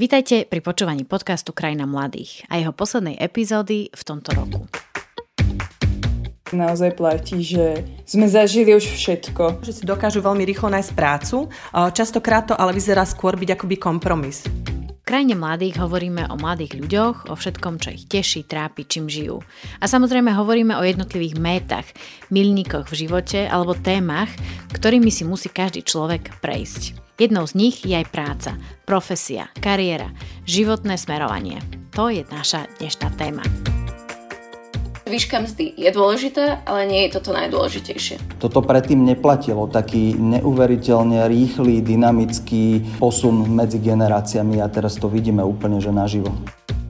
Vítajte pri počúvaní podcastu Krajina mladých a jeho poslednej epizódy v tomto roku. Naozaj platí, že sme zažili už všetko. Že si dokážu veľmi rýchlo nájsť prácu. Častokrát to ale vyzerá skôr byť akoby kompromis. Krajine mladých hovoríme o mladých ľuďoch, o všetkom, čo ich teší, trápi, čím žijú. A samozrejme hovoríme o jednotlivých métach, milníkoch v živote alebo témach, ktorými si musí každý človek prejsť. Jednou z nich je aj práca, profesia, kariéra, životné smerovanie. To je naša dnešná téma. Výška mzdy je dôležitá, ale nie je toto najdôležitejšie. Toto predtým neplatilo. Taký neuveriteľne rýchly, dynamický posun medzi generáciami a teraz to vidíme úplne, že naživo.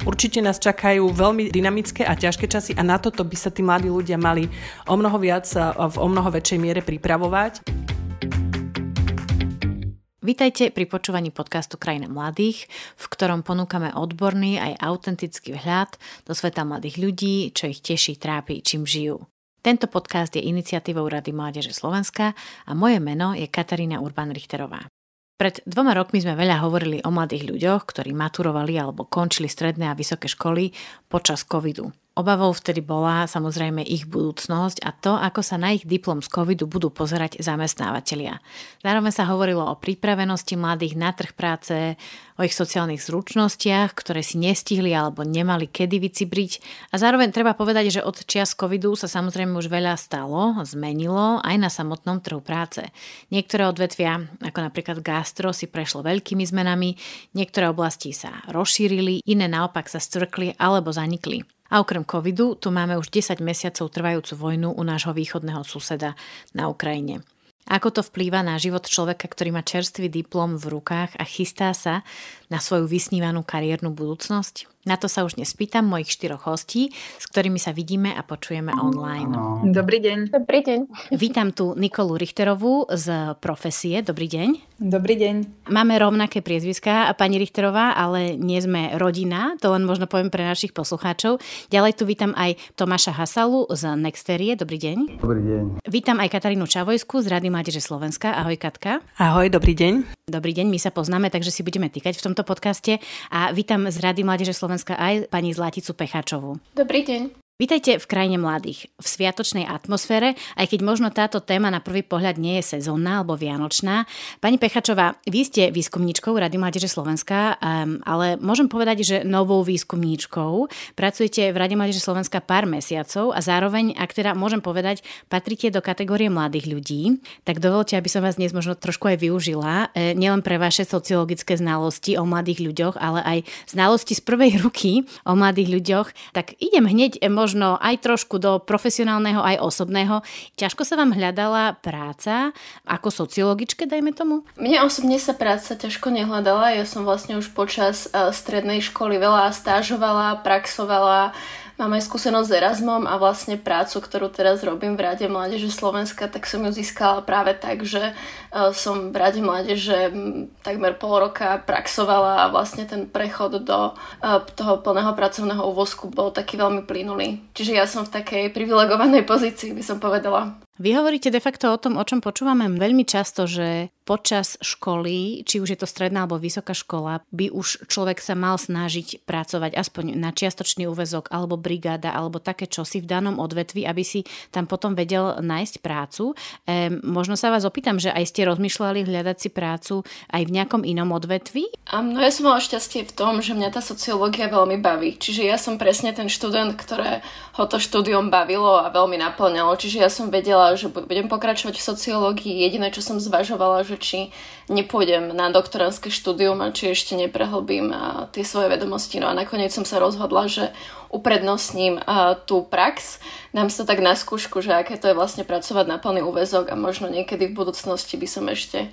Určite nás čakajú veľmi dynamické a ťažké časy a na toto by sa tí mladí ľudia mali o mnoho viac a v o mnoho väčšej miere pripravovať. Vítajte pri počúvaní podcastu Krajina mladých, v ktorom ponúkame odborný aj autentický vhľad do sveta mladých ľudí, čo ich teší, trápi, čím žijú. Tento podcast je iniciatívou Rady Mládeže Slovenska a moje meno je Katarína Urban-Richterová. Pred dvoma rokmi sme veľa hovorili o mladých ľuďoch, ktorí maturovali alebo končili stredné a vysoké školy počas covidu. Obavou vtedy bola samozrejme ich budúcnosť a to, ako sa na ich diplom z covidu budú pozerať zamestnávateľia. Zároveň sa hovorilo o pripravenosti mladých na trh práce, o ich sociálnych zručnostiach, ktoré si nestihli alebo nemali kedy vycibriť. A zároveň treba povedať, že od čias covidu sa samozrejme už veľa stalo, zmenilo aj na samotnom trhu práce. Niektoré odvetvia, ako napríklad gastro, si prešlo veľkými zmenami, niektoré oblasti sa rozšírili, iné naopak sa strkli alebo zanikli. A okrem covidu tu máme už 10 mesiacov trvajúcu vojnu u nášho východného suseda na Ukrajine. Ako to vplýva na život človeka, ktorý má čerstvý diplom v rukách a chystá sa na svoju vysnívanú kariérnu budúcnosť? Na to sa už nespýtam mojich štyroch hostí, s ktorými sa vidíme a počujeme online. Dobrý deň. Dobrý deň. Vítam tu Nikolu Richterovú z profesie. Dobrý deň. Dobrý deň. Máme rovnaké priezviská, pani Richterová, ale nie sme rodina, to len možno poviem pre našich poslucháčov. Ďalej tu vítam aj Tomáša Hasalu z Nexterie. Dobrý deň. Dobrý deň. Vítam aj Katarínu Čavojsku z Rady Mládeže Slovenska. Ahoj Katka. Ahoj, dobrý deň. Dobrý deň, my sa poznáme, takže si budeme týkať v tomto podcaste. A vítam z Rady Mládeže Slovenska Slovenska aj pani Zlaticu Pecháčovú. Dobrý deň. Vítajte v krajine mladých, v sviatočnej atmosfére, aj keď možno táto téma na prvý pohľad nie je sezónna alebo vianočná. Pani Pechačová, vy ste výskumníčkou Rady Mládeže Slovenska, um, ale môžem povedať, že novou výskumníčkou. Pracujete v Rade Mládeže Slovenska pár mesiacov a zároveň, ak teda môžem povedať, patrite do kategórie mladých ľudí, tak dovolte, aby som vás dnes možno trošku aj využila, e, nielen pre vaše sociologické znalosti o mladých ľuďoch, ale aj znalosti z prvej ruky o mladých ľuďoch. Tak idem hneď možno možno aj trošku do profesionálneho, aj osobného. Ťažko sa vám hľadala práca ako sociologičke, dajme tomu? Mne osobne sa práca ťažko nehľadala. Ja som vlastne už počas uh, strednej školy veľa stážovala, praxovala, Mám aj skúsenosť s Erasmom a vlastne prácu, ktorú teraz robím v Rade Mládeže Slovenska, tak som ju získala práve tak, že e, som v Rade Mládeže takmer pol roka praxovala a vlastne ten prechod do e, toho plného pracovného úvozku bol taký veľmi plynulý. Čiže ja som v takej privilegovanej pozícii, by som povedala. Vy hovoríte de facto o tom, o čom počúvame veľmi často, že počas školy, či už je to stredná alebo vysoká škola, by už človek sa mal snažiť pracovať aspoň na čiastočný úvezok alebo brigáda alebo také čosi v danom odvetvi, aby si tam potom vedel nájsť prácu. E, možno sa vás opýtam, že aj ste rozmýšľali hľadať si prácu aj v nejakom inom odvetvi? No ja som mala šťastie v tom, že mňa tá sociológia veľmi baví. Čiže ja som presne ten študent, ktoré ho to štúdium bavilo a veľmi naplňalo. Čiže ja som vedela, že budem pokračovať v sociológii. Jediné, čo som zvažovala, že či nepôjdem na doktoránske štúdium či ešte neprehlbím tie svoje vedomosti. No a nakoniec som sa rozhodla, že uprednostním tú prax. Dám sa tak na skúšku, že aké to je vlastne pracovať na plný úvezok a možno niekedy v budúcnosti by som ešte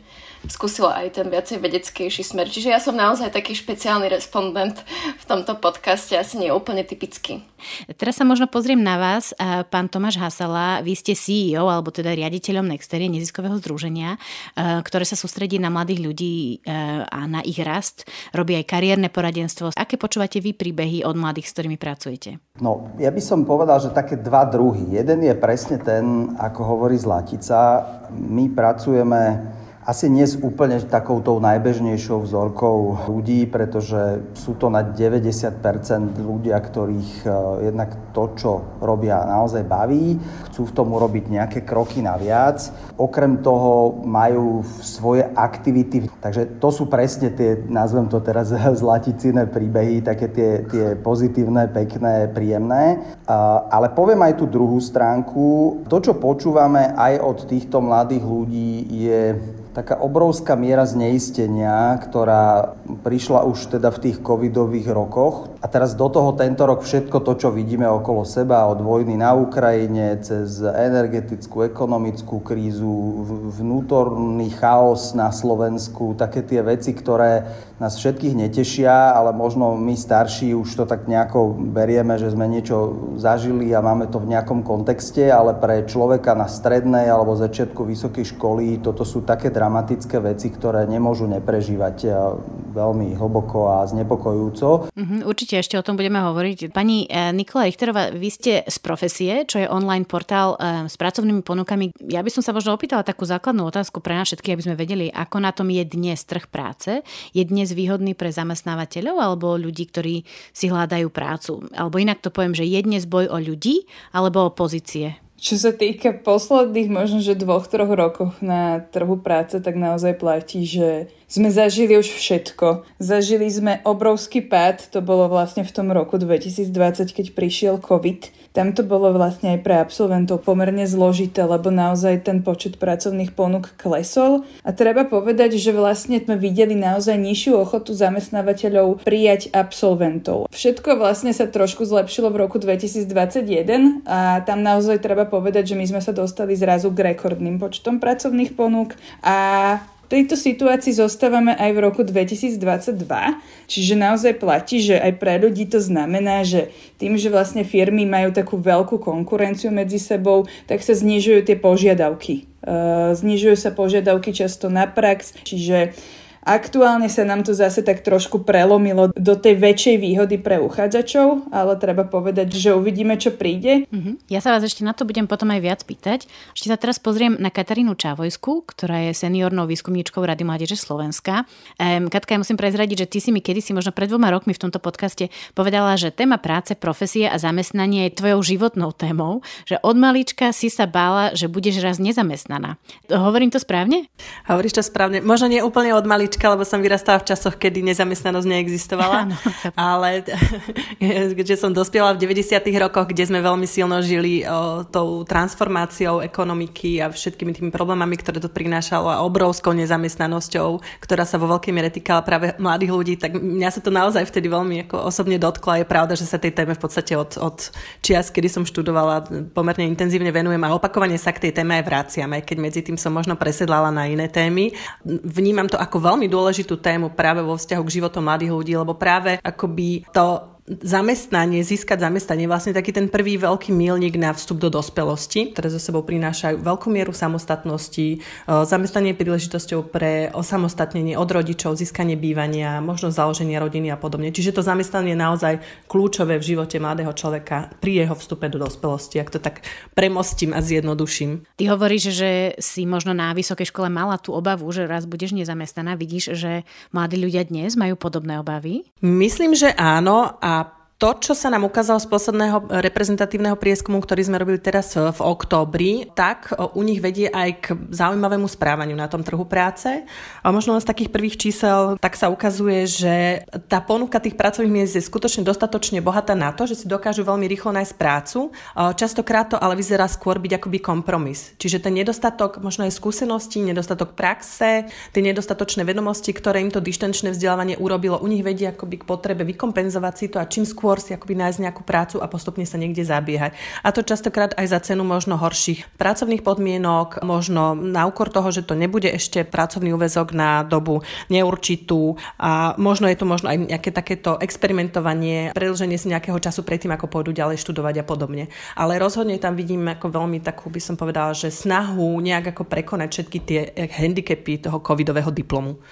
skúsila aj ten viacej vedeckejší smer. Čiže ja som naozaj taký špeciálny respondent v tomto podcaste, asi nie úplne typický. Teraz sa možno pozriem na vás, pán Tomáš Hasala, vy ste CEO, alebo teda riaditeľom Nexterie, neziskového združenia, ktoré sa sústredí na mladých ľudí a na ich rast, robí aj kariérne poradenstvo. Aké počúvate vy príbehy od mladých, s ktorými pracujete? No, ja by som povedal, že také dva druhy. Jeden je presne ten, ako hovorí Zlatica, my pracujeme asi nie sú úplne takou tou najbežnejšou vzorkou ľudí, pretože sú to na 90% ľudia, ktorých e, jednak to, čo robia, naozaj baví, chcú v tom urobiť nejaké kroky naviac. Okrem toho majú svoje aktivity, takže to sú presne tie, nazvem to teraz zlaticíne príbehy, také tie, tie pozitívne, pekné, príjemné. Ale poviem aj tú druhú stránku. To, čo počúvame aj od týchto mladých ľudí, je taká obrovská miera zneistenia, ktorá prišla už teda v tých covidových rokoch. A teraz do toho tento rok všetko to, čo vidíme okolo seba, od vojny na Ukrajine, cez energetickú, ekonomickú krízu, vnútorný chaos na Slovensku, také tie veci, ktoré nás všetkých netešia, ale možno my starší už to tak nejako berieme, že sme niečo zažili a máme to v nejakom kontexte, ale pre človeka na strednej alebo začiatku vysokej školy toto sú také dramatické veci, ktoré nemôžu neprežívať veľmi hlboko a znepokojúco. Mm-hmm, určite ešte o tom budeme hovoriť. Pani eh, Nikola Richterová, vy ste z profesie, čo je online portál eh, s pracovnými ponukami. Ja by som sa možno opýtala takú základnú otázku pre nás všetkých, aby sme vedeli, ako na tom je dnes trh práce. Je dnes dnes výhodný pre zamestnávateľov alebo ľudí, ktorí si hľadajú prácu? Alebo inak to poviem, že je dnes boj o ľudí alebo o pozície? Čo sa týka posledných možno, že dvoch, troch rokov na trhu práce, tak naozaj platí, že sme zažili už všetko. Zažili sme obrovský pád, to bolo vlastne v tom roku 2020, keď prišiel COVID. Tam to bolo vlastne aj pre absolventov pomerne zložité, lebo naozaj ten počet pracovných ponúk klesol. A treba povedať, že vlastne sme videli naozaj nižšiu ochotu zamestnávateľov prijať absolventov. Všetko vlastne sa trošku zlepšilo v roku 2021 a tam naozaj treba povedať, že my sme sa dostali zrazu k rekordným počtom pracovných ponúk a tejto situácii zostávame aj v roku 2022, čiže naozaj platí, že aj pre ľudí to znamená, že tým, že vlastne firmy majú takú veľkú konkurenciu medzi sebou, tak sa znižujú tie požiadavky. Uh, znižujú sa požiadavky často na prax, čiže Aktuálne sa nám to zase tak trošku prelomilo do tej väčšej výhody pre uchádzačov, ale treba povedať, že uvidíme, čo príde. Uh-huh. Ja sa vás ešte na to budem potom aj viac pýtať. Ešte sa teraz pozriem na Katarínu Čávojsku, ktorá je seniornou výskumníčkou Rady Mládeže Slovenska. Um, Katka, ja musím prezradiť, že ty si mi kedysi, možno pred dvoma rokmi v tomto podcaste povedala, že téma práce, profesie a zamestnanie je tvojou životnou témou, že od malička si sa bála, že budeš raz nezamestnaná. Hovorím to správne? Hovoríš to správne. Možno nie úplne od malička, malička, lebo som vyrastala v časoch, kedy nezamestnanosť neexistovala. Áno, ale keďže som dospiela v 90. rokoch, kde sme veľmi silno žili o, tou transformáciou ekonomiky a všetkými tými problémami, ktoré to prinášalo a obrovskou nezamestnanosťou, ktorá sa vo veľkej miere týkala práve mladých ľudí, tak mňa sa to naozaj vtedy veľmi ako osobne dotklo. Je pravda, že sa tej téme v podstate od, od čias, kedy som študovala, pomerne intenzívne venujem a opakovane sa k tej téme aj vraciam, aj keď medzi tým som možno presedlala na iné témy. Vnímam to ako veľmi veľmi dôležitú tému práve vo vzťahu k životom mladých ľudí, lebo práve akoby to zamestnanie, získať zamestnanie, vlastne taký ten prvý veľký milník na vstup do dospelosti, ktoré zo sebou prinášajú veľkú mieru samostatnosti, zamestnanie príležitosťou pre osamostatnenie od rodičov, získanie bývania, možnosť založenia rodiny a podobne. Čiže to zamestnanie je naozaj kľúčové v živote mladého človeka pri jeho vstupe do dospelosti, ak to tak premostím a zjednoduším. Ty hovoríš, že si možno na vysokej škole mala tú obavu, že raz budeš nezamestnaná. Vidíš, že mladí ľudia dnes majú podobné obavy? Myslím, že áno a to, čo sa nám ukázalo z posledného reprezentatívneho prieskumu, ktorý sme robili teraz v októbri, tak u nich vedie aj k zaujímavému správaniu na tom trhu práce. A možno z takých prvých čísel tak sa ukazuje, že tá ponuka tých pracovných miest je skutočne dostatočne bohatá na to, že si dokážu veľmi rýchlo nájsť prácu. Častokrát to ale vyzerá skôr byť akoby kompromis. Čiže ten nedostatok možno aj skúseností, nedostatok praxe, tie nedostatočné vedomosti, ktoré im to dištančné vzdelávanie urobilo, u nich vedie akoby k potrebe vykompenzovať si to a čím skôr skôr si akoby nájsť nejakú prácu a postupne sa niekde zabiehať. A to častokrát aj za cenu možno horších pracovných podmienok, možno na úkor toho, že to nebude ešte pracovný úvezok na dobu neurčitú a možno je tu možno aj nejaké takéto experimentovanie, predlženie si nejakého času predtým, ako pôjdu ďalej študovať a podobne. Ale rozhodne tam vidím ako veľmi takú, by som povedala, že snahu nejak ako prekonať všetky tie handicapy toho covidového diplomu.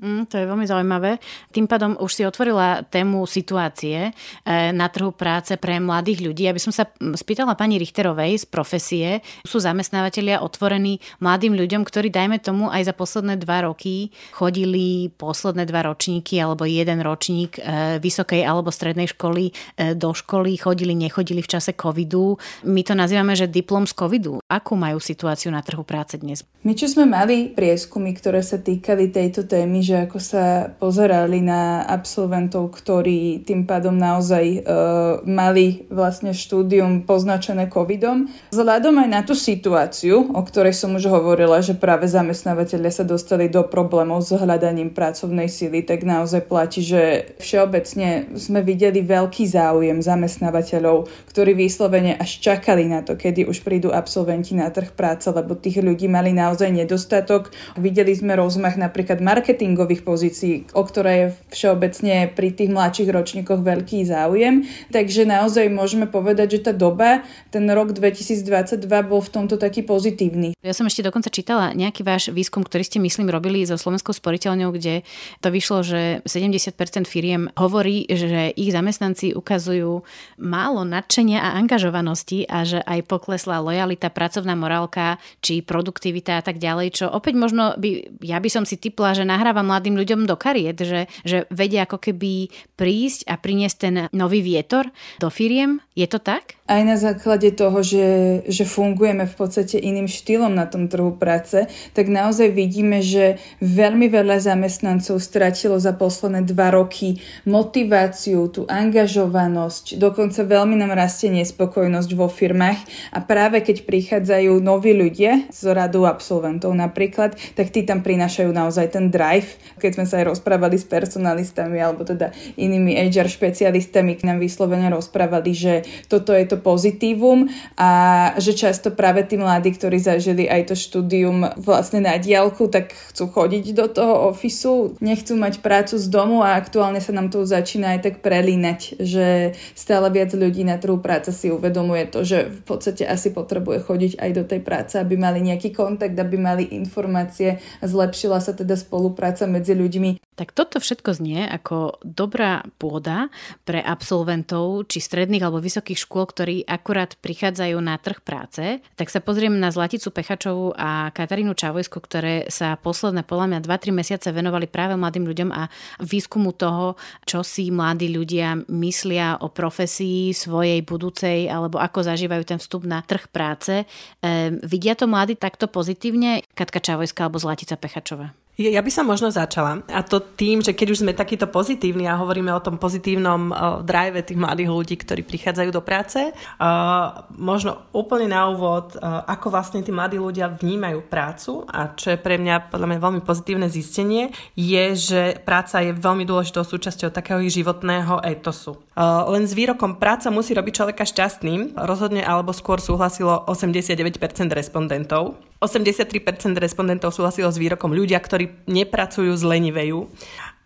Mm, to je veľmi zaujímavé. Tým pádom už si otvorila tému situácie eh, na trhu práce pre mladých ľudí. Aby som sa spýtala pani Richterovej z profesie, sú zamestnávateľia otvorení mladým ľuďom, ktorí dajme tomu aj za posledné dva roky chodili posledné dva ročníky alebo jeden ročník eh, vysokej alebo strednej školy eh, do školy, chodili, nechodili v čase covidu. My to nazývame, že diplom z covidu. Akú majú situáciu na trhu práce dnes? My, čo sme mali prieskumy, ktoré sa týkali tejto témy, že ako sa pozerali na absolventov, ktorí tým pádom naozaj uh, mali vlastne štúdium poznačené covidom. Vzhľadom aj na tú situáciu, o ktorej som už hovorila, že práve zamestnávateľia sa dostali do problémov s hľadaním pracovnej sily, tak naozaj platí, že všeobecne sme videli veľký záujem zamestnávateľov, ktorí vyslovene až čakali na to, kedy už prídu absolventi na trh práce, lebo tých ľudí mali naozaj nedostatok. Videli sme rozmach napríklad marketingu marketingových pozícií, o ktoré je všeobecne pri tých mladších ročníkoch veľký záujem. Takže naozaj môžeme povedať, že tá doba, ten rok 2022 bol v tomto taký pozitívny. Ja som ešte dokonca čítala nejaký váš výskum, ktorý ste myslím robili so Slovenskou sporiteľňou, kde to vyšlo, že 70% firiem hovorí, že ich zamestnanci ukazujú málo nadšenia a angažovanosti a že aj poklesla lojalita, pracovná morálka či produktivita a tak ďalej, čo opäť možno by, ja by som si typla, že nahrávam mladým ľuďom do kariet, že, že vedia ako keby prísť a priniesť ten nový vietor do firiem. Je to tak? Aj na základe toho, že, že fungujeme v podstate iným štýlom na tom trhu práce, tak naozaj vidíme, že veľmi veľa zamestnancov stratilo za posledné dva roky motiváciu, tú angažovanosť, dokonca veľmi nám rastie nespokojnosť vo firmách a práve keď prichádzajú noví ľudia z radu absolventov napríklad, tak tí tam prinášajú naozaj ten drive keď sme sa aj rozprávali s personalistami alebo teda inými HR špecialistami, k nám vyslovene rozprávali, že toto je to pozitívum a že často práve tí mladí, ktorí zažili aj to štúdium vlastne na diálku, tak chcú chodiť do toho ofisu, nechcú mať prácu z domu a aktuálne sa nám to začína aj tak prelínať, že stále viac ľudí na trhu práce si uvedomuje to, že v podstate asi potrebuje chodiť aj do tej práce, aby mali nejaký kontakt, aby mali informácie zlepšila sa teda spolupráca medzi ľuďmi. Tak toto všetko znie ako dobrá pôda pre absolventov či stredných alebo vysokých škôl, ktorí akurát prichádzajú na trh práce. Tak sa pozriem na Zlaticu Pechačovú a Katarínu Čavojsku, ktoré sa posledné podľa mňa 2-3 mesiace venovali práve mladým ľuďom a výskumu toho, čo si mladí ľudia myslia o profesii svojej budúcej alebo ako zažívajú ten vstup na trh práce. E, vidia to mladí takto pozitívne? Katka Čavojská alebo Zlatica Pechačová? Ja by som možno začala. A to tým, že keď už sme takýto pozitívni a hovoríme o tom pozitívnom uh, drive tých mladých ľudí, ktorí prichádzajú do práce, uh, možno úplne na úvod, uh, ako vlastne tí mladí ľudia vnímajú prácu a čo je pre mňa podľa mňa veľmi pozitívne zistenie, je, že práca je veľmi dôležitou súčasťou takého ich životného etosu. Uh, len s výrokom práca musí robiť človeka šťastným, rozhodne alebo skôr súhlasilo 89% respondentov. 83% respondentov súhlasilo s výrokom ľudia, ktorí nepracujú, zlenivejú.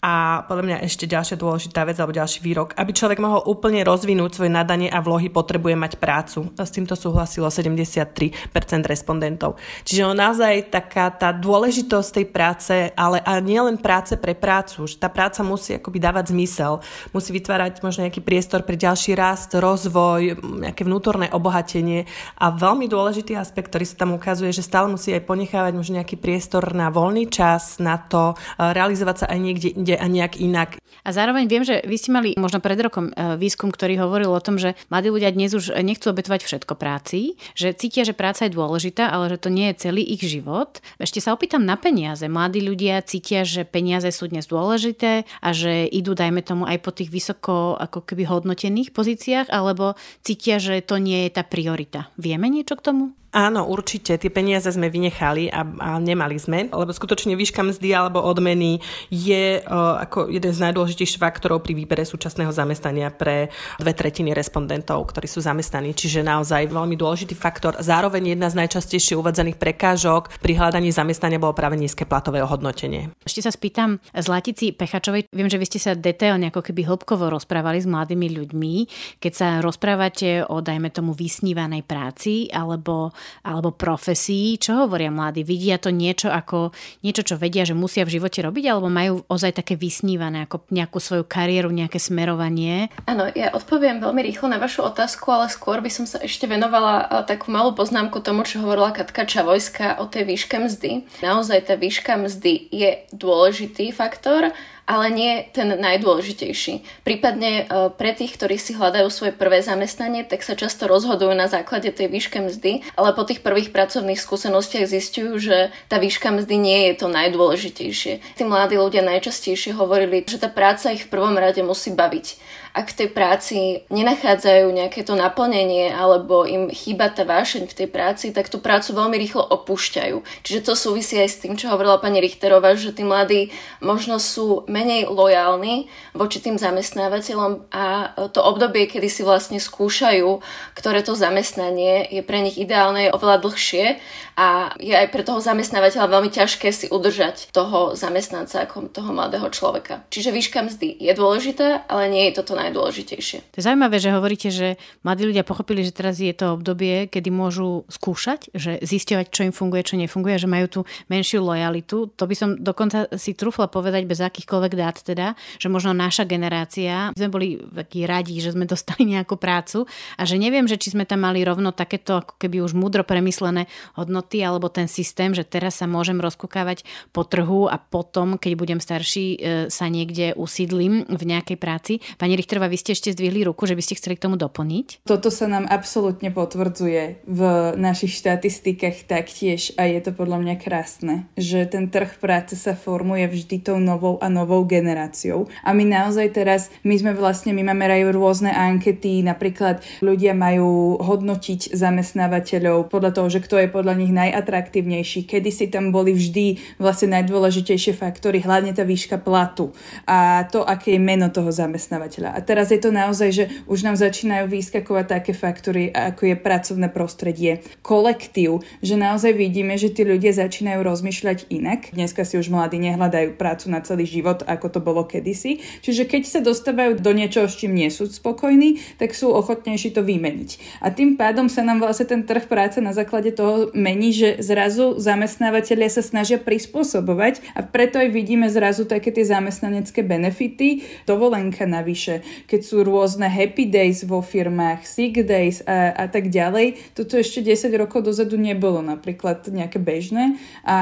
A podľa mňa ešte ďalšia dôležitá vec alebo ďalší výrok. Aby človek mohol úplne rozvinúť svoje nadanie a vlohy, potrebuje mať prácu. S týmto súhlasilo 73% respondentov. Čiže on naozaj taká tá dôležitosť tej práce, ale a nie len práce pre prácu. Že tá práca musí akoby dávať zmysel. Musí vytvárať možno nejaký priestor pre ďalší rast, rozvoj, nejaké vnútorné obohatenie. A veľmi dôležitý aspekt, ktorý sa tam ukazuje, že stále musí aj ponechávať možno nejaký priestor na voľný čas, na to eh, realizovať sa aj niekde inde bude a nejak inak. A zároveň viem, že vy ste mali možno pred rokom e, výskum, ktorý hovoril o tom, že mladí ľudia dnes už nechcú obetovať všetko práci, že cítia, že práca je dôležitá, ale že to nie je celý ich život. Ešte sa opýtam na peniaze. Mladí ľudia cítia, že peniaze sú dnes dôležité a že idú, dajme tomu, aj po tých vysoko ako keby hodnotených pozíciách, alebo cítia, že to nie je tá priorita. Vieme niečo k tomu? Áno, určite. Tie peniaze sme vynechali a, a nemali sme, lebo skutočne výška mzdy alebo odmeny je uh, ako jeden z najdôležitejších faktorov pri výbere súčasného zamestnania pre dve tretiny respondentov, ktorí sú zamestnaní. Čiže naozaj veľmi dôležitý faktor. Zároveň jedna z najčastejšie uvádzaných prekážok pri hľadaní zamestnania bolo práve nízke platové ohodnotenie. Ešte sa spýtam z Latici Pechačovej. Viem, že vy ste sa detailne ako keby hĺbkovo rozprávali s mladými ľuďmi. Keď sa rozprávate o, dajme tomu, vysnívanej práci alebo alebo profesí. Čo hovoria mladí? Vidia to niečo ako niečo, čo vedia, že musia v živote robiť, alebo majú ozaj také vysnívané, ako nejakú svoju kariéru, nejaké smerovanie? Áno, ja odpoviem veľmi rýchlo na vašu otázku, ale skôr by som sa ešte venovala takú malú poznámku tomu, čo hovorila Katka Čavojská o tej výške mzdy. Naozaj tá výška mzdy je dôležitý faktor, ale nie ten najdôležitejší. Prípadne e, pre tých, ktorí si hľadajú svoje prvé zamestnanie, tak sa často rozhodujú na základe tej výške mzdy, ale po tých prvých pracovných skúsenostiach zistujú, že tá výška mzdy nie je to najdôležitejšie. Tí mladí ľudia najčastejšie hovorili, že tá práca ich v prvom rade musí baviť ak v tej práci nenachádzajú nejaké to naplnenie alebo im chýba tá vášeň v tej práci, tak tú prácu veľmi rýchlo opúšťajú. Čiže to súvisí aj s tým, čo hovorila pani Richterová, že tí mladí možno sú menej lojálni voči tým zamestnávateľom a to obdobie, kedy si vlastne skúšajú, ktoré to zamestnanie je pre nich ideálne, je oveľa dlhšie a je aj pre toho zamestnávateľa veľmi ťažké si udržať toho zamestnanca ako toho mladého človeka. Čiže výška mzdy je dôležitá, ale nie je toto najdôležitejšie. To je zaujímavé, že hovoríte, že mladí ľudia pochopili, že teraz je to obdobie, kedy môžu skúšať, že zisťovať, čo im funguje, čo nefunguje, že majú tú menšiu lojalitu. To by som dokonca si trúfla povedať bez akýchkoľvek dát teda, že možno naša generácia, sme boli takí radi, že sme dostali nejakú prácu a že neviem, že či sme tam mali rovno takéto ako keby už múdro premyslené hodnoty alebo ten systém, že teraz sa môžem rozkúkávať po trhu a potom, keď budem starší, e, sa niekde usídlim v nejakej práci. Pani Richterová, vy ste ešte zdvihli ruku, že by ste chceli k tomu doplniť? Toto sa nám absolútne potvrdzuje v našich štatistikách taktiež a je to podľa mňa krásne, že ten trh práce sa formuje vždy tou novou a novou generáciou. A my naozaj teraz, my sme vlastne, my máme aj rôzne ankety, napríklad ľudia majú hodnotiť zamestnávateľov podľa toho, že kto je podľa nich najatraktívnejší. Kedy si tam boli vždy vlastne najdôležitejšie faktory, hlavne tá výška platu a to, aké je meno toho zamestnávateľa. A teraz je to naozaj, že už nám začínajú vyskakovať také faktory, ako je pracovné prostredie, kolektív, že naozaj vidíme, že tí ľudia začínajú rozmýšľať inak. Dneska si už mladí nehľadajú prácu na celý život, ako to bolo kedysi. Čiže keď sa dostávajú do niečoho, s čím nie sú spokojní, tak sú ochotnejší to vymeniť. A tým pádom sa nám vlastne ten trh práce na základe toho mení že zrazu zamestnávateľia sa snažia prispôsobovať a preto aj vidíme zrazu také tie zamestnanecké benefity, dovolenka navyše, keď sú rôzne happy days vo firmách, sick days a, a tak ďalej. Toto ešte 10 rokov dozadu nebolo napríklad nejaké bežné a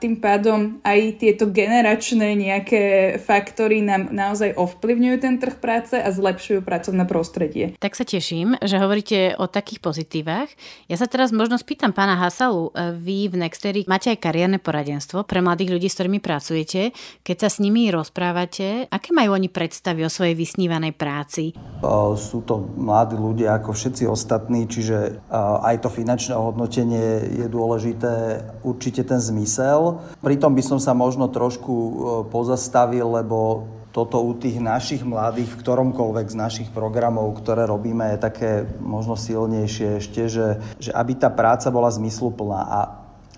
tým pádom aj tieto generačné nejaké faktory nám naozaj ovplyvňujú ten trh práce a zlepšujú pracovné prostredie. Tak sa teším, že hovoríte o takých pozitívach. Ja sa teraz možno spýtam pána Hasal, spolu e, vy v Nextery máte aj kariérne poradenstvo pre mladých ľudí, s ktorými pracujete. Keď sa s nimi rozprávate, aké majú oni predstavy o svojej vysnívanej práci? Sú to mladí ľudia ako všetci ostatní, čiže aj to finančné hodnotenie je dôležité, určite ten zmysel. Pritom by som sa možno trošku pozastavil, lebo toto u tých našich mladých v ktoromkoľvek z našich programov, ktoré robíme, je také možno silnejšie ešte, že, že aby tá práca bola zmysluplná. A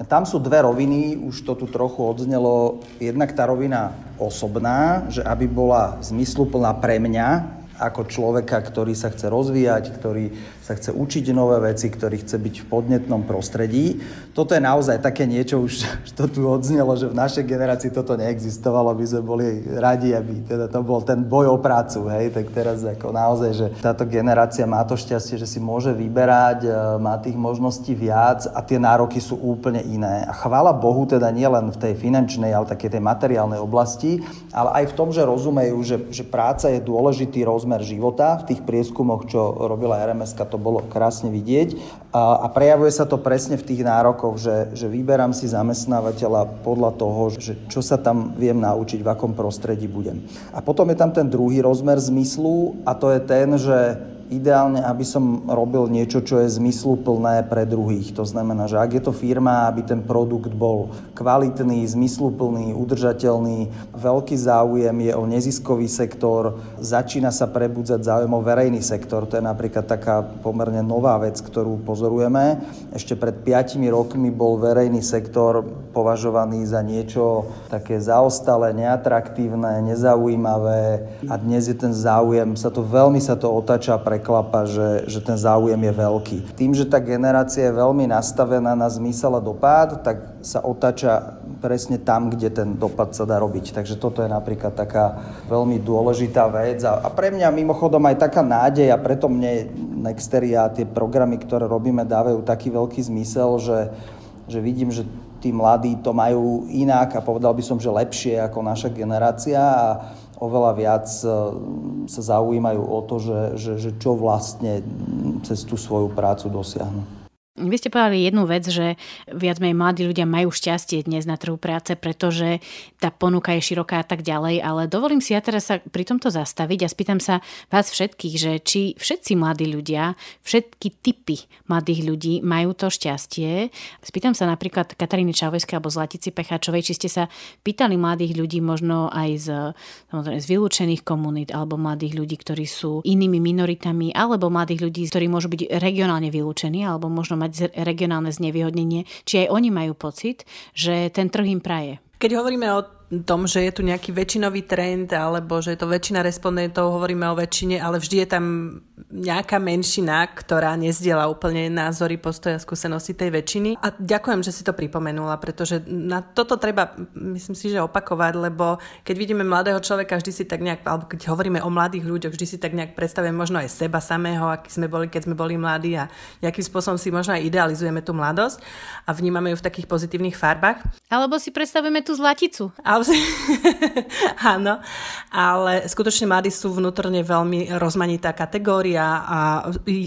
tam sú dve roviny, už to tu trochu odznelo. Jednak tá rovina osobná, že aby bola zmysluplná pre mňa, ako človeka, ktorý sa chce rozvíjať, ktorý sa chce učiť nové veci, ktorý chce byť v podnetnom prostredí. Toto je naozaj také niečo, už to tu odznelo, že v našej generácii toto neexistovalo, by sme boli radi, aby teda to bol ten boj o prácu, hej, tak teraz ako naozaj, že táto generácia má to šťastie, že si môže vyberať, e, má tých možností viac a tie nároky sú úplne iné. A chvála Bohu teda nielen v tej finančnej, ale také tej materiálnej oblasti, ale aj v tom, že rozumejú, že, že práca je dôležitý rozmer života. V tých prieskumoch, čo robila RMS, to bolo krásne vidieť. A, a prejavuje sa to presne v tých nárokoch, že, že vyberám si zamestnávateľa podľa toho, že čo sa tam viem naučiť, v akom prostredí budem. A potom je tam ten druhý rozmer zmyslu a to je ten, že ideálne, aby som robil niečo, čo je zmysluplné pre druhých. To znamená, že ak je to firma, aby ten produkt bol kvalitný, zmysluplný, udržateľný, veľký záujem je o neziskový sektor, začína sa prebudzať záujem o verejný sektor. To je napríklad taká pomerne nová vec, ktorú pozorujeme. Ešte pred 5 rokmi bol verejný sektor považovaný za niečo také zaostalé, neatraktívne, nezaujímavé a dnes je ten záujem, sa to veľmi sa to otača pre preklapa, že, že ten záujem je veľký. Tým, že tá generácia je veľmi nastavená na zmysel a dopad, tak sa otáča presne tam, kde ten dopad sa dá robiť. Takže toto je napríklad taká veľmi dôležitá vec a, a pre mňa mimochodom aj taká nádej a preto mne Nexteria a tie programy, ktoré robíme, dávajú taký veľký zmysel, že, že vidím, že tí mladí to majú inak a povedal by som, že lepšie ako naša generácia a oveľa viac e, sa zaujímajú o to, že, že, že čo vlastne cez tú svoju prácu dosiahnu. Vy ste povedali jednu vec, že viac menej mladí ľudia majú šťastie dnes na trhu práce, pretože tá ponuka je široká a tak ďalej, ale dovolím si ja teraz sa pri tomto zastaviť a spýtam sa vás všetkých, že či všetci mladí ľudia, všetky typy mladých ľudí majú to šťastie. Spýtam sa napríklad Kataríny Čavojskej alebo Zlatici Pecháčovej, či ste sa pýtali mladých ľudí možno aj z, z vylúčených komunít alebo mladých ľudí, ktorí sú inými minoritami alebo mladých ľudí, ktorí môžu byť regionálne vylúčení alebo možno mať regionálne znevýhodnenie, či aj oni majú pocit, že ten trh im praje. Keď hovoríme o tom, že je tu nejaký väčšinový trend alebo že je to väčšina respondentov, hovoríme o väčšine, ale vždy je tam nejaká menšina, ktorá nezdiela úplne názory, postoja, skúsenosti tej väčšiny. A ďakujem, že si to pripomenula, pretože na toto treba, myslím si, že opakovať, lebo keď vidíme mladého človeka, vždy si tak nejak, alebo keď hovoríme o mladých ľuďoch, vždy si tak nejak predstavujeme možno aj seba samého, aký sme boli, keď sme boli mladí a nejakým spôsobom si možno aj idealizujeme tú mladosť a vnímame ju v takých pozitívnych farbách. Alebo si predstavujeme tú zlaticu. Ale Áno, ale skutočne mladí sú vnútorne veľmi rozmanitá kategória a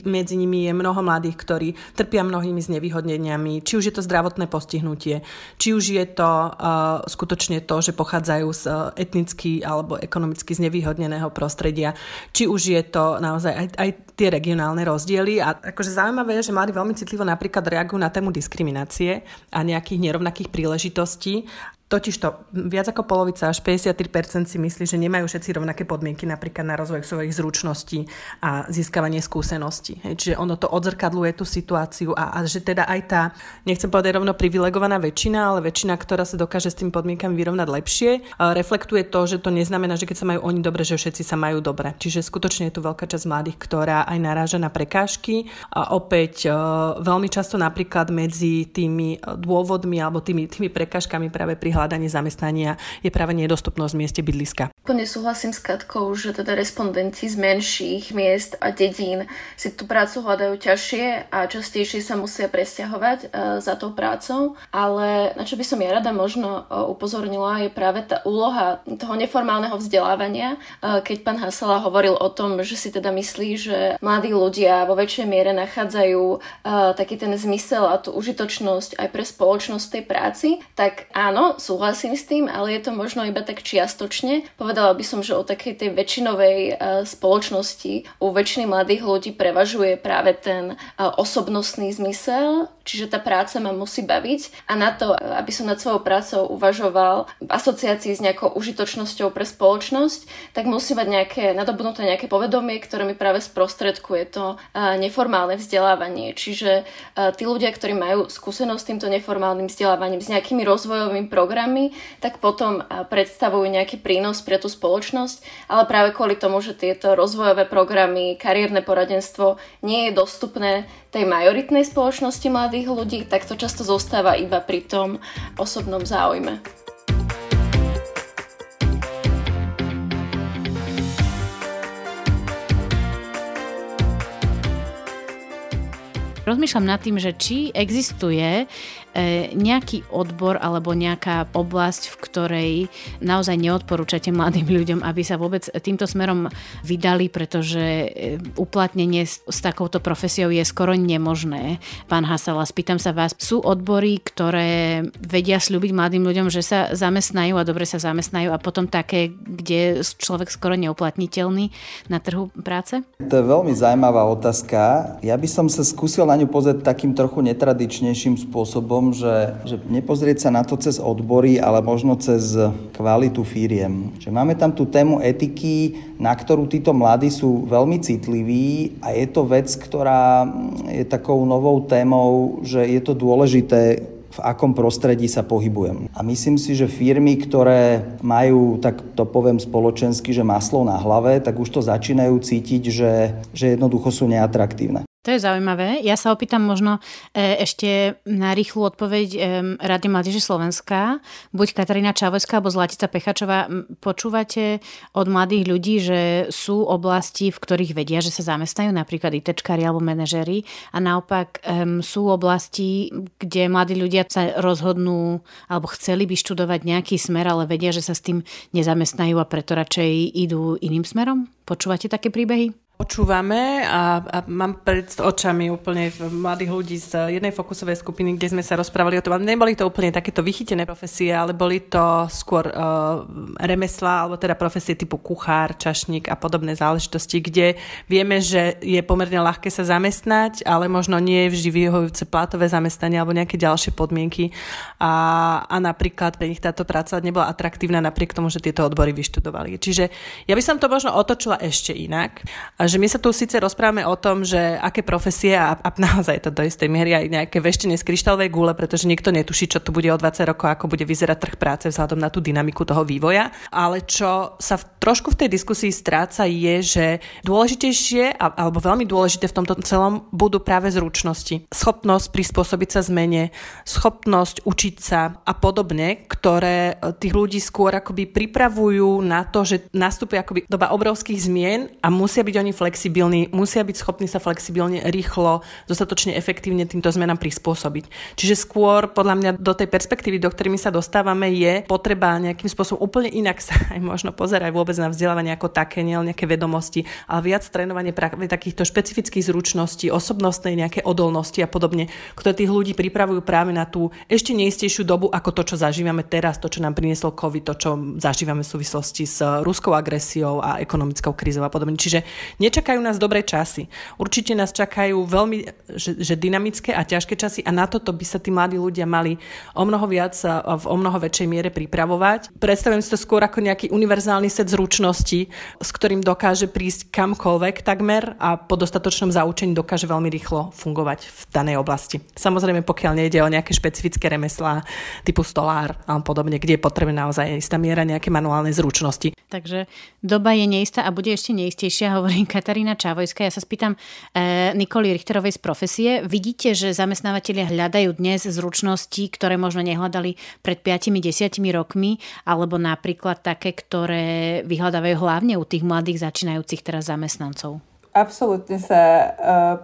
medzi nimi je mnoho mladých, ktorí trpia mnohými znevýhodneniami, či už je to zdravotné postihnutie, či už je to uh, skutočne to, že pochádzajú z uh, etnicky alebo ekonomicky znevýhodneného prostredia, či už je to naozaj aj, aj tie regionálne rozdiely. A akože zaujímavé je, že mladí veľmi citlivo napríklad reagujú na tému diskriminácie a nejakých nerovnakých príležitostí Totižto viac ako polovica, až 53% si myslí, že nemajú všetci rovnaké podmienky napríklad na rozvoj svojich zručností a získavanie skúseností. Čiže ono to odzrkadluje tú situáciu a, a že teda aj tá, nechcem povedať rovno privilegovaná väčšina, ale väčšina, ktorá sa dokáže s tým podmienkami vyrovnať lepšie, reflektuje to, že to neznamená, že keď sa majú oni dobre, že všetci sa majú dobre. Čiže skutočne je tu veľká časť mladých, ktorá aj naráža na prekážky. A opäť veľmi často napríklad medzi tými dôvodmi alebo tými, tými prekážkami práve pri hľadanie zamestnania je práve nedostupnosť v mieste bydliska. Plne súhlasím s Katkou, že teda respondenti z menších miest a dedín si tú prácu hľadajú ťažšie a častejšie sa musia presťahovať uh, za tou prácou, ale na čo by som ja rada možno uh, upozornila je práve tá úloha toho neformálneho vzdelávania, uh, keď pán Hasala hovoril o tom, že si teda myslí, že mladí ľudia vo väčšej miere nachádzajú taký ten zmysel a tú užitočnosť aj pre spoločnosť tej práci, tak áno, súhlasím s tým, ale je to možno iba tak čiastočne. Povedala by som, že o takej tej väčšinovej uh, spoločnosti u väčšiny mladých ľudí prevažuje práve ten uh, osobnostný zmysel, čiže tá práca ma musí baviť a na to, aby som nad svojou prácou uvažoval v asociácii s nejakou užitočnosťou pre spoločnosť, tak musí mať nejaké, nadobudnuté nejaké povedomie, ktoré mi práve sprostredkuje to uh, neformálne vzdelávanie. Čiže tí ľudia, ktorí majú skúsenosť s týmto neformálnym vzdelávaním, s nejakými rozvojovými programy, tak potom predstavujú nejaký prínos pre tú spoločnosť, ale práve kvôli tomu, že tieto rozvojové programy, kariérne poradenstvo nie je dostupné tej majoritnej spoločnosti mladých ľudí, tak to často zostáva iba pri tom osobnom záujme. Rozmýšľam nad tým, že či existuje nejaký odbor alebo nejaká oblasť, v ktorej naozaj neodporúčate mladým ľuďom, aby sa vôbec týmto smerom vydali, pretože e, uplatnenie s, s takouto profesiou je skoro nemožné. Pán Hasala, spýtam sa vás, sú odbory, ktoré vedia slúbiť mladým ľuďom, že sa zamestnajú a dobre sa zamestnajú a potom také, kde človek skoro neuplatniteľný na trhu práce? To je veľmi zaujímavá otázka. Ja by som sa skúsil na ňu pozrieť takým trochu netradičnejším spôsobom že, že nepozrieť sa na to cez odbory, ale možno cez kvalitu firiem. Že máme tam tú tému etiky, na ktorú títo mladí sú veľmi citliví a je to vec, ktorá je takou novou témou, že je to dôležité v akom prostredí sa pohybujem. A myslím si, že firmy, ktoré majú, tak to poviem spoločensky, že maslo na hlave, tak už to začínajú cítiť, že, že jednoducho sú neatraktívne. To je zaujímavé. Ja sa opýtam možno e, ešte na rýchlu odpoveď e, Rady Mládeže Slovenska. Buď Katarína Čavojská alebo Zlatica Pechačová. Počúvate od mladých ľudí, že sú oblasti, v ktorých vedia, že sa zamestnajú, napríklad ITčkári alebo manažery a naopak e, sú oblasti, kde mladí ľudia sa rozhodnú alebo chceli by študovať nejaký smer, ale vedia, že sa s tým nezamestnajú a preto radšej idú iným smerom? Počúvate také príbehy? Počúvame a, a mám pred očami úplne mladých ľudí z jednej fokusovej skupiny, kde sme sa rozprávali o tom, neboli to úplne takéto vychytené profesie, ale boli to skôr uh, remeslá, alebo teda profesie typu kuchár, čašník a podobné záležitosti, kde vieme, že je pomerne ľahké sa zamestnať, ale možno nie je vždy vyhovujúce plátové zamestnanie alebo nejaké ďalšie podmienky a, a napríklad pre nich táto práca nebola atraktívna napriek tomu, že tieto odbory vyštudovali. Čiže ja by som to možno otočila ešte inak. Že my sa tu síce rozprávame o tom, že aké profesie a, a naozaj to do istej miery aj nejaké veštenie z kryštálovej gule, pretože nikto netuší, čo tu bude o 20 rokov, ako bude vyzerať trh práce vzhľadom na tú dynamiku toho vývoja. Ale čo sa v, trošku v tej diskusii stráca je, že dôležitejšie alebo veľmi dôležité v tomto celom budú práve zručnosti. Schopnosť prispôsobiť sa zmene, schopnosť učiť sa a podobne, ktoré e, tých ľudí skôr akoby pripravujú na to, že nastúpi akoby doba obrovských zmien a musia byť oni flexibilní, musia byť schopní sa flexibilne, rýchlo, dostatočne efektívne týmto zmenám prispôsobiť. Čiže skôr podľa mňa do tej perspektívy, do ktorými sa dostávame, je potreba nejakým spôsobom úplne inak sa aj možno pozerať vôbec na vzdelávanie ako také, nie nejaké vedomosti, ale viac trénovanie práve takýchto špecifických zručností, osobnostnej nejaké odolnosti a podobne, ktoré tých ľudí pripravujú práve na tú ešte neistejšiu dobu ako to, čo zažívame teraz, to, čo nám priniesol COVID, to, čo zažívame v súvislosti s ruskou agresiou a ekonomickou krízou a podobne. Čiže Nečakajú nás dobré časy. Určite nás čakajú veľmi že, že dynamické a ťažké časy a na toto by sa tí mladí ľudia mali o mnoho viac a v o mnoho väčšej miere pripravovať. Predstavujem si to skôr ako nejaký univerzálny set zručností, s ktorým dokáže prísť kamkoľvek takmer a po dostatočnom zaučení dokáže veľmi rýchlo fungovať v danej oblasti. Samozrejme, pokiaľ nejde o nejaké špecifické remeslá typu stolár a podobne, kde je potrebná naozaj istá miera nejaké manuálnej zručnosti. Takže doba je neistá a bude ešte neistejšia, hovorí Katarína Čávojská. Ja sa spýtam e, Nikoli Richterovej z profesie. Vidíte, že zamestnávateľia hľadajú dnes zručnosti, ktoré možno nehľadali pred 5-10 rokmi, alebo napríklad také, ktoré vyhľadávajú hlavne u tých mladých začínajúcich teraz zamestnancov? absolútne sa uh,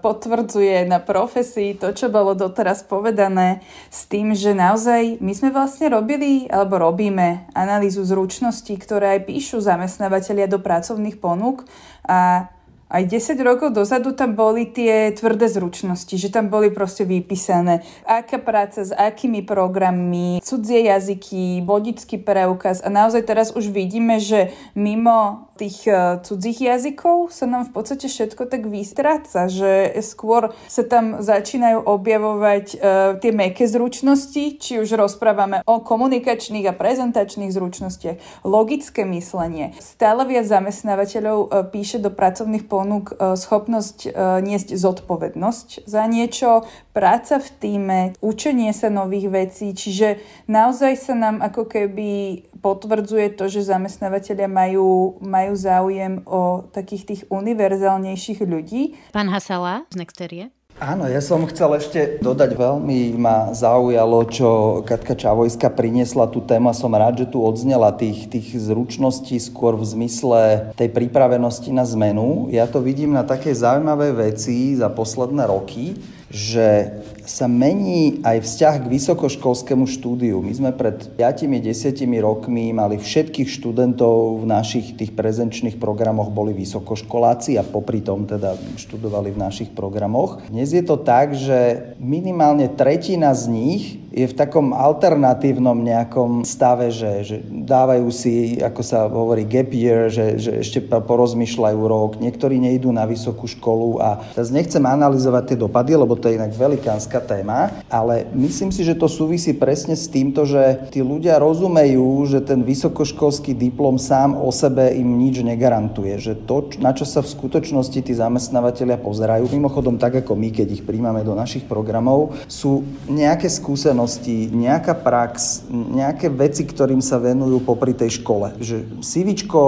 potvrdzuje na profesii to, čo bolo doteraz povedané s tým, že naozaj my sme vlastne robili alebo robíme analýzu zručností, ktoré aj píšu zamestnávateľia do pracovných ponúk a aj 10 rokov dozadu tam boli tie tvrdé zručnosti, že tam boli proste vypísané, aká práca s akými programmi, cudzie jazyky, vodický preukaz. A naozaj teraz už vidíme, že mimo tých uh, cudzích jazykov sa nám v podstate všetko tak vystráca, že skôr sa tam začínajú objavovať uh, tie meké zručnosti, či už rozprávame o komunikačných a prezentačných zručnostiach, logické myslenie. Stále viac zamestnávateľov uh, píše do pracovných ponúk uh, schopnosť uh, niesť zodpovednosť za niečo, práca v týme, učenie sa nových vecí, čiže naozaj sa nám ako keby potvrdzuje to, že zamestnávateľia majú, majú záujem o takých tých univerzálnejších ľudí. Pán Hasala z Nexterie. Áno, ja som chcel ešte dodať, veľmi ma zaujalo, čo Katka Čavojska priniesla tú tému a som rád, že tu odznela tých, tých zručností skôr v zmysle tej pripravenosti na zmenu. Ja to vidím na také zaujímavé veci za posledné roky, že sa mení aj vzťah k vysokoškolskému štúdiu. My sme pred 5-10 rokmi mali všetkých študentov v našich tých prezenčných programoch boli vysokoškoláci a popri tom teda študovali v našich programoch. Dnes je to tak, že minimálne tretina z nich je v takom alternatívnom nejakom stave, že, že dávajú si, ako sa hovorí, gap year, že, že ešte porozmýšľajú rok, niektorí nejdú na vysokú školu a teraz nechcem analyzovať tie dopady, lebo to je inak velikánska téma, ale myslím si, že to súvisí presne s týmto, že tí ľudia rozumejú, že ten vysokoškolský diplom sám o sebe im nič negarantuje, že to, na čo sa v skutočnosti tí zamestnávateľia pozerajú, mimochodom tak ako my, keď ich príjmame do našich programov, sú nejaké skúsenosti, nejaká prax, nejaké veci, ktorým sa venujú popri tej škole. Že CVčko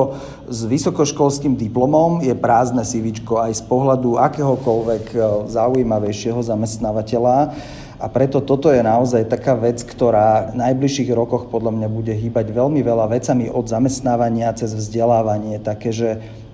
s vysokoškolským diplomom je prázdne CVčko aj z pohľadu akéhokoľvek e, zaujímavejšieho zamestnávateľa. A preto toto je naozaj taká vec, ktorá v najbližších rokoch podľa mňa bude hýbať veľmi veľa vecami od zamestnávania cez vzdelávanie. Také, že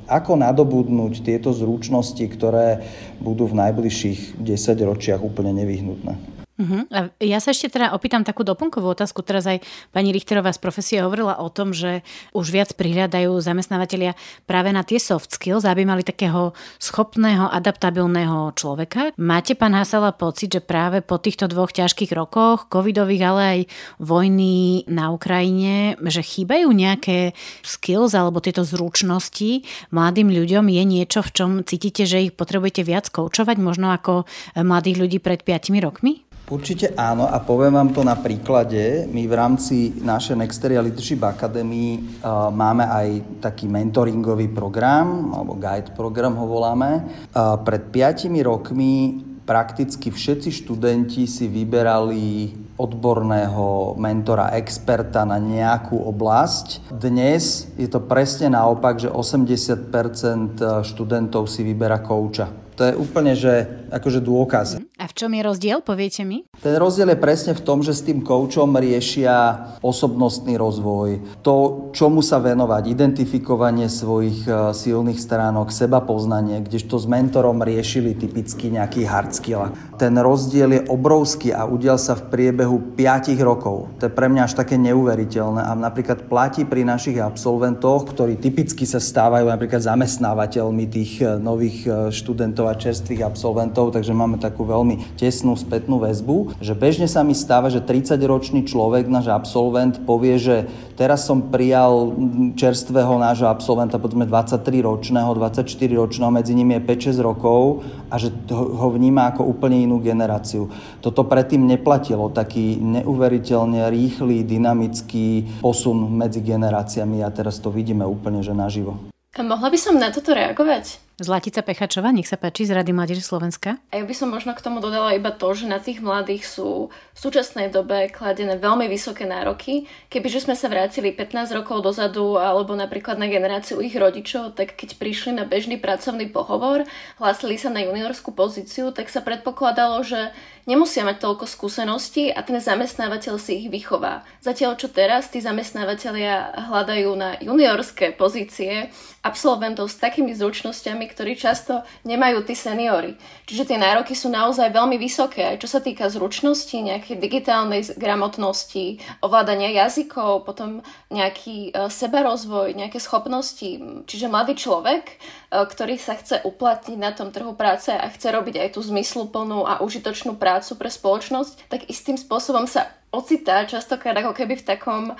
ako nadobudnúť tieto zručnosti, ktoré budú v najbližších 10 ročiach úplne nevyhnutné. Uh-huh. A ja sa ešte teda opýtam takú doplnkovú otázku. Teraz aj pani Richterová z profesie hovorila o tom, že už viac prihľadajú zamestnávateľia práve na tie soft skills, aby mali takého schopného, adaptabilného človeka. Máte, pán Hasala, pocit, že práve po týchto dvoch ťažkých rokoch, covidových, ale aj vojny na Ukrajine, že chýbajú nejaké skills alebo tieto zručnosti mladým ľuďom? Je niečo, v čom cítite, že ich potrebujete viac koučovať, možno ako mladých ľudí pred 5 rokmi? Určite áno a poviem vám to na príklade. My v rámci našej Nexteria Leadership Academy uh, máme aj taký mentoringový program, alebo guide program ho voláme. Uh, pred piatimi rokmi prakticky všetci študenti si vyberali odborného mentora, experta na nejakú oblasť. Dnes je to presne naopak, že 80% študentov si vyberá kouča to je úplne, že akože dôkaz. Mhm. A v čom je rozdiel, poviete mi? Ten rozdiel je presne v tom, že s tým koučom riešia osobnostný rozvoj, to, čomu sa venovať, identifikovanie svojich e, silných stránok, seba poznanie, kdežto s mentorom riešili typicky nejaký hard skill. Ten rozdiel je obrovský a udial sa v priebehu 5 rokov. To je pre mňa až také neuveriteľné a napríklad platí pri našich absolventoch, ktorí typicky sa stávajú napríklad zamestnávateľmi tých e, nových e, študentov a čerstvých absolventov, takže máme takú veľmi tesnú spätnú väzbu, že bežne sa mi stáva, že 30-ročný človek, náš absolvent, povie, že teraz som prijal čerstvého nášho absolventa, povedzme 23-ročného, 24-ročného, medzi nimi je 5-6 rokov a že ho vníma ako úplne inú generáciu. Toto predtým neplatilo, taký neuveriteľne rýchly, dynamický posun medzi generáciami a teraz to vidíme úplne, že naživo. A mohla by som na toto reagovať? Zlatica Pechačová, nech sa páči, z Rady Mládeže Slovenska. A ja by som možno k tomu dodala iba to, že na tých mladých sú v súčasnej dobe kladené veľmi vysoké nároky. Kebyže sme sa vrátili 15 rokov dozadu alebo napríklad na generáciu ich rodičov, tak keď prišli na bežný pracovný pohovor, hlásili sa na juniorskú pozíciu, tak sa predpokladalo, že nemusia mať toľko skúseností a ten zamestnávateľ si ich vychová. Zatiaľ čo teraz tí zamestnávateľia hľadajú na juniorské pozície absolventov s takými zručnosťami, ktorí často nemajú tí seniory. Čiže tie nároky sú naozaj veľmi vysoké, aj čo sa týka zručnosti, nejakej digitálnej gramotnosti, ovládania jazykov, potom nejaký e, sebarozvoj, nejaké schopnosti. Čiže mladý človek, e, ktorý sa chce uplatniť na tom trhu práce a chce robiť aj tú zmysluplnú a užitočnú prácu pre spoločnosť, tak istým spôsobom sa ocitá častokrát ako keby v takom e,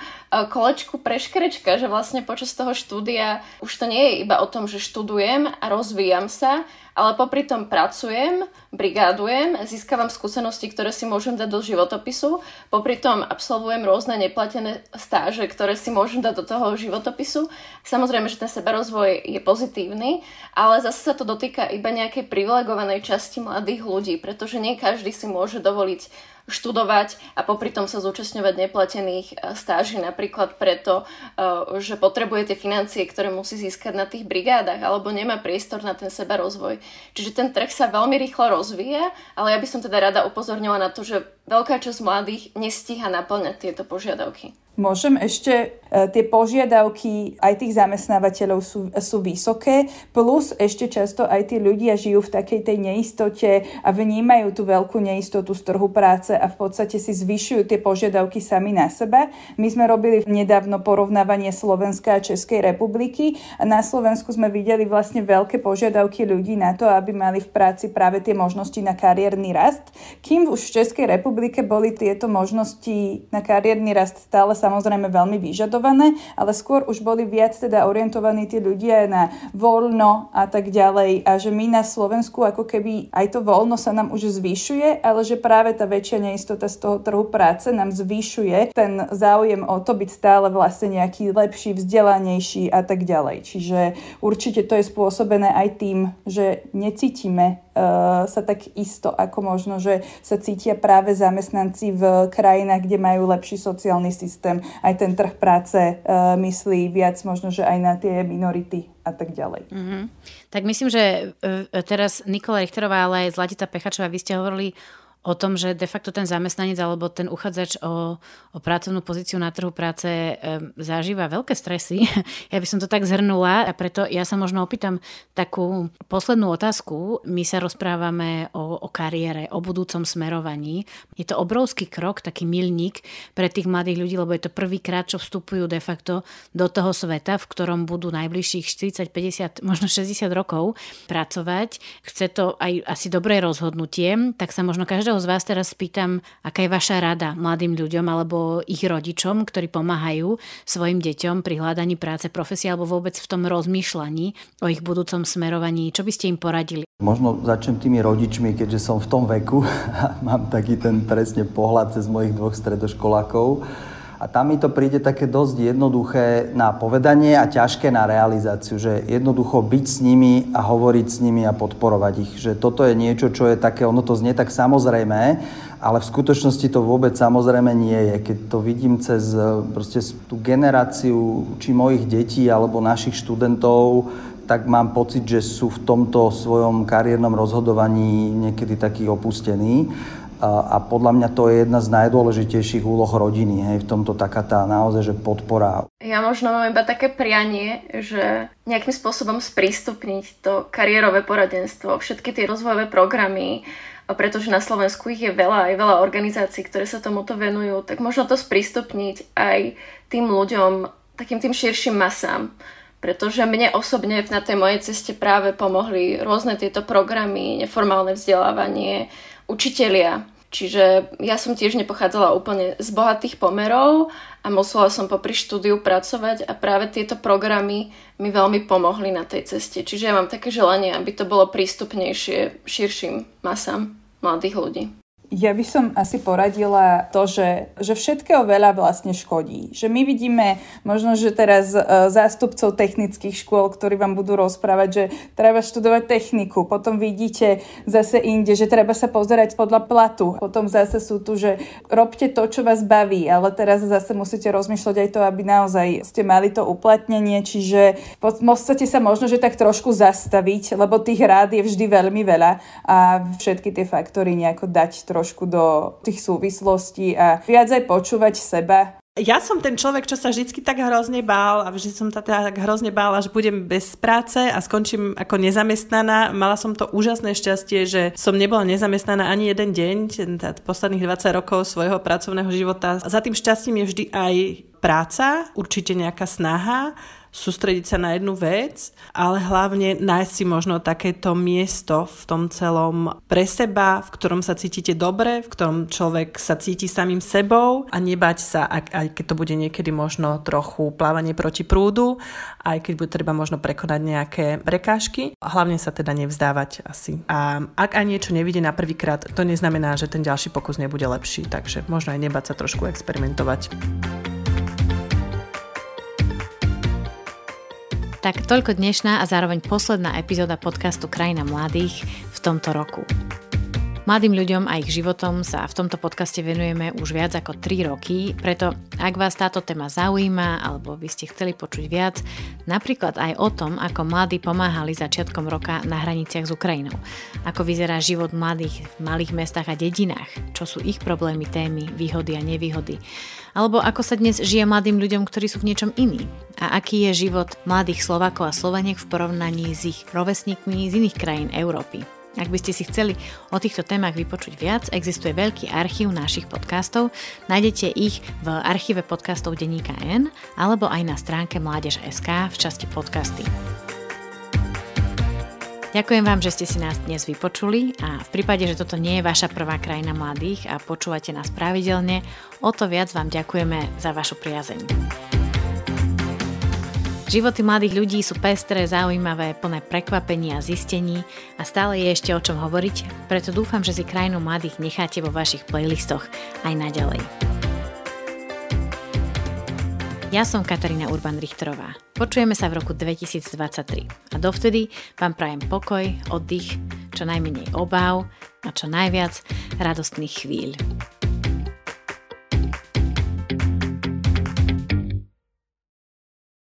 kolečku preškrečka, že vlastne počas toho štúdia už to nie je iba o tom, že študujem a rozvíjam sa, ale popri tom pracujem, brigádujem, získavam skúsenosti, ktoré si môžem dať do životopisu, popri tom absolvujem rôzne neplatené stáže, ktoré si môžem dať do toho životopisu. Samozrejme, že ten seberozvoj je pozitívny, ale zase sa to dotýka iba nejakej privilegovanej časti mladých ľudí, pretože nie každý si môže dovoliť študovať a popri tom sa zúčastňovať neplatených eh, stáží napríklad preto, eh, že potrebuje tie financie, ktoré musí získať na tých brigádach alebo nemá priestor na ten seba rozvoj. Čiže ten trh sa veľmi rýchlo rozvíja, ale ja by som teda rada upozornila na to, že veľká časť mladých nestíha naplňať tieto požiadavky. Môžem ešte, e, tie požiadavky aj tých zamestnávateľov sú, sú vysoké, plus ešte často aj tí ľudia žijú v takej tej neistote a vnímajú tú veľkú neistotu z trhu práce a v podstate si zvyšujú tie požiadavky sami na seba. My sme robili nedávno porovnávanie Slovenska a Českej republiky a na Slovensku sme videli vlastne veľké požiadavky ľudí na to, aby mali v práci práve tie možnosti na kariérny rast, kým už v Českej republike boli tieto možnosti na kariérny rast stále samozrejme veľmi vyžadované, ale skôr už boli viac teda orientovaní tí ľudia na voľno a tak ďalej a že my na Slovensku ako keby aj to voľno sa nám už zvyšuje, ale že práve tá väčšia neistota z toho trhu práce nám zvyšuje ten záujem o to byť stále vlastne nejaký lepší, vzdelanejší a tak ďalej. Čiže určite to je spôsobené aj tým, že necítime uh, sa tak isto, ako možno, že sa cítia práve zamestnanci v krajinách, kde majú lepší sociálny systém. Aj ten trh práce uh, myslí viac možno, že aj na tie minority a tak ďalej. Mm-hmm. Tak myslím, že uh, teraz Nikola Richterová, ale aj Zlatica Pechačová, vy ste hovorili o tom, že de facto ten zamestnanec alebo ten uchádzač o, o pracovnú pozíciu na trhu práce e, zažíva veľké stresy. Ja by som to tak zhrnula a preto ja sa možno opýtam takú poslednú otázku. My sa rozprávame o, o kariére, o budúcom smerovaní. Je to obrovský krok, taký milník pre tých mladých ľudí, lebo je to prvýkrát, čo vstupujú de facto do toho sveta, v ktorom budú najbližších 40, 50, možno 60 rokov pracovať. Chce to aj asi dobré rozhodnutie, tak sa možno každého každého z vás teraz spýtam, aká je vaša rada mladým ľuďom alebo ich rodičom, ktorí pomáhajú svojim deťom pri hľadaní práce, profesie alebo vôbec v tom rozmýšľaní o ich budúcom smerovaní. Čo by ste im poradili? Možno začnem tými rodičmi, keďže som v tom veku a mám taký ten presne pohľad cez mojich dvoch stredoškolákov. A tam mi to príde také dosť jednoduché na povedanie a ťažké na realizáciu, že jednoducho byť s nimi a hovoriť s nimi a podporovať ich. Že toto je niečo, čo je také, ono to znie tak samozrejme, ale v skutočnosti to vôbec samozrejme nie je. Keď to vidím cez proste tú generáciu či mojich detí alebo našich študentov, tak mám pocit, že sú v tomto svojom kariérnom rozhodovaní niekedy takí opustení. A podľa mňa to je jedna z najdôležitejších úloh rodiny, hej, v tomto taká tá naozaj, že podpora. Ja možno mám iba také prianie, že nejakým spôsobom sprístupniť to kariérové poradenstvo, všetky tie rozvojové programy, pretože na Slovensku ich je veľa, aj veľa organizácií, ktoré sa tomuto venujú, tak možno to sprístupniť aj tým ľuďom, takým tým širším masám. Pretože mne osobne na tej mojej ceste práve pomohli rôzne tieto programy, neformálne vzdelávanie, učitelia, Čiže ja som tiež nepochádzala úplne z bohatých pomerov a musela som popri štúdiu pracovať a práve tieto programy mi veľmi pomohli na tej ceste. Čiže ja mám také želanie, aby to bolo prístupnejšie širším masám mladých ľudí. Ja by som asi poradila to, že, že všetkého veľa vlastne škodí. Že my vidíme možno, že teraz uh, zástupcov technických škôl, ktorí vám budú rozprávať, že treba študovať techniku. Potom vidíte zase inde, že treba sa pozerať podľa platu. Potom zase sú tu, že robte to, čo vás baví, ale teraz zase musíte rozmýšľať aj to, aby naozaj ste mali to uplatnenie. Čiže podstate sa možno, že tak trošku zastaviť, lebo tých rád je vždy veľmi veľa a všetky tie faktory nejako dať trošku trošku do tých súvislostí a viac aj počúvať seba. Ja som ten človek, čo sa vždy tak hrozne bál a vždy som sa tak hrozne bála, že budem bez práce a skončím ako nezamestnaná. Mala som to úžasné šťastie, že som nebola nezamestnaná ani jeden deň, posledných 20 rokov svojho pracovného života. Za tým šťastím je vždy aj práca, určite nejaká snaha, sústrediť sa na jednu vec, ale hlavne nájsť si možno takéto miesto v tom celom pre seba, v ktorom sa cítite dobre, v ktorom človek sa cíti samým sebou a nebať sa, aj, keď to bude niekedy možno trochu plávanie proti prúdu, aj keď bude treba možno prekonať nejaké prekážky. Hlavne sa teda nevzdávať asi. A ak aj niečo nevidie na prvýkrát, to neznamená, že ten ďalší pokus nebude lepší, takže možno aj nebať sa trošku experimentovať. Tak toľko dnešná a zároveň posledná epizóda podcastu Krajina mladých v tomto roku. Mladým ľuďom a ich životom sa v tomto podcaste venujeme už viac ako 3 roky, preto ak vás táto téma zaujíma alebo by ste chceli počuť viac, napríklad aj o tom, ako mladí pomáhali začiatkom roka na hraniciach s Ukrajinou, ako vyzerá život mladých v malých mestách a dedinách, čo sú ich problémy, témy, výhody a nevýhody, alebo ako sa dnes žije mladým ľuďom, ktorí sú v niečom iní? A aký je život mladých Slovakov a Sloveniek v porovnaní s ich rovesníkmi z iných krajín Európy. Ak by ste si chceli o týchto témach vypočuť viac, existuje veľký archív našich podcastov. Nájdete ich v archíve podcastov Deníka N alebo aj na stránke Mládež.sk v časti podcasty. Ďakujem vám, že ste si nás dnes vypočuli a v prípade, že toto nie je vaša prvá krajina mladých a počúvate nás pravidelne, o to viac vám ďakujeme za vašu priazeň. Životy mladých ľudí sú pestré, zaujímavé, plné prekvapení a zistení a stále je ešte o čom hovoriť, preto dúfam, že si krajinu mladých necháte vo vašich playlistoch aj naďalej. Ja som Katarína Urban-Richterová. Počujeme sa v roku 2023 a dovtedy vám prajem pokoj, oddych, čo najmenej obáv a čo najviac radostných chvíľ.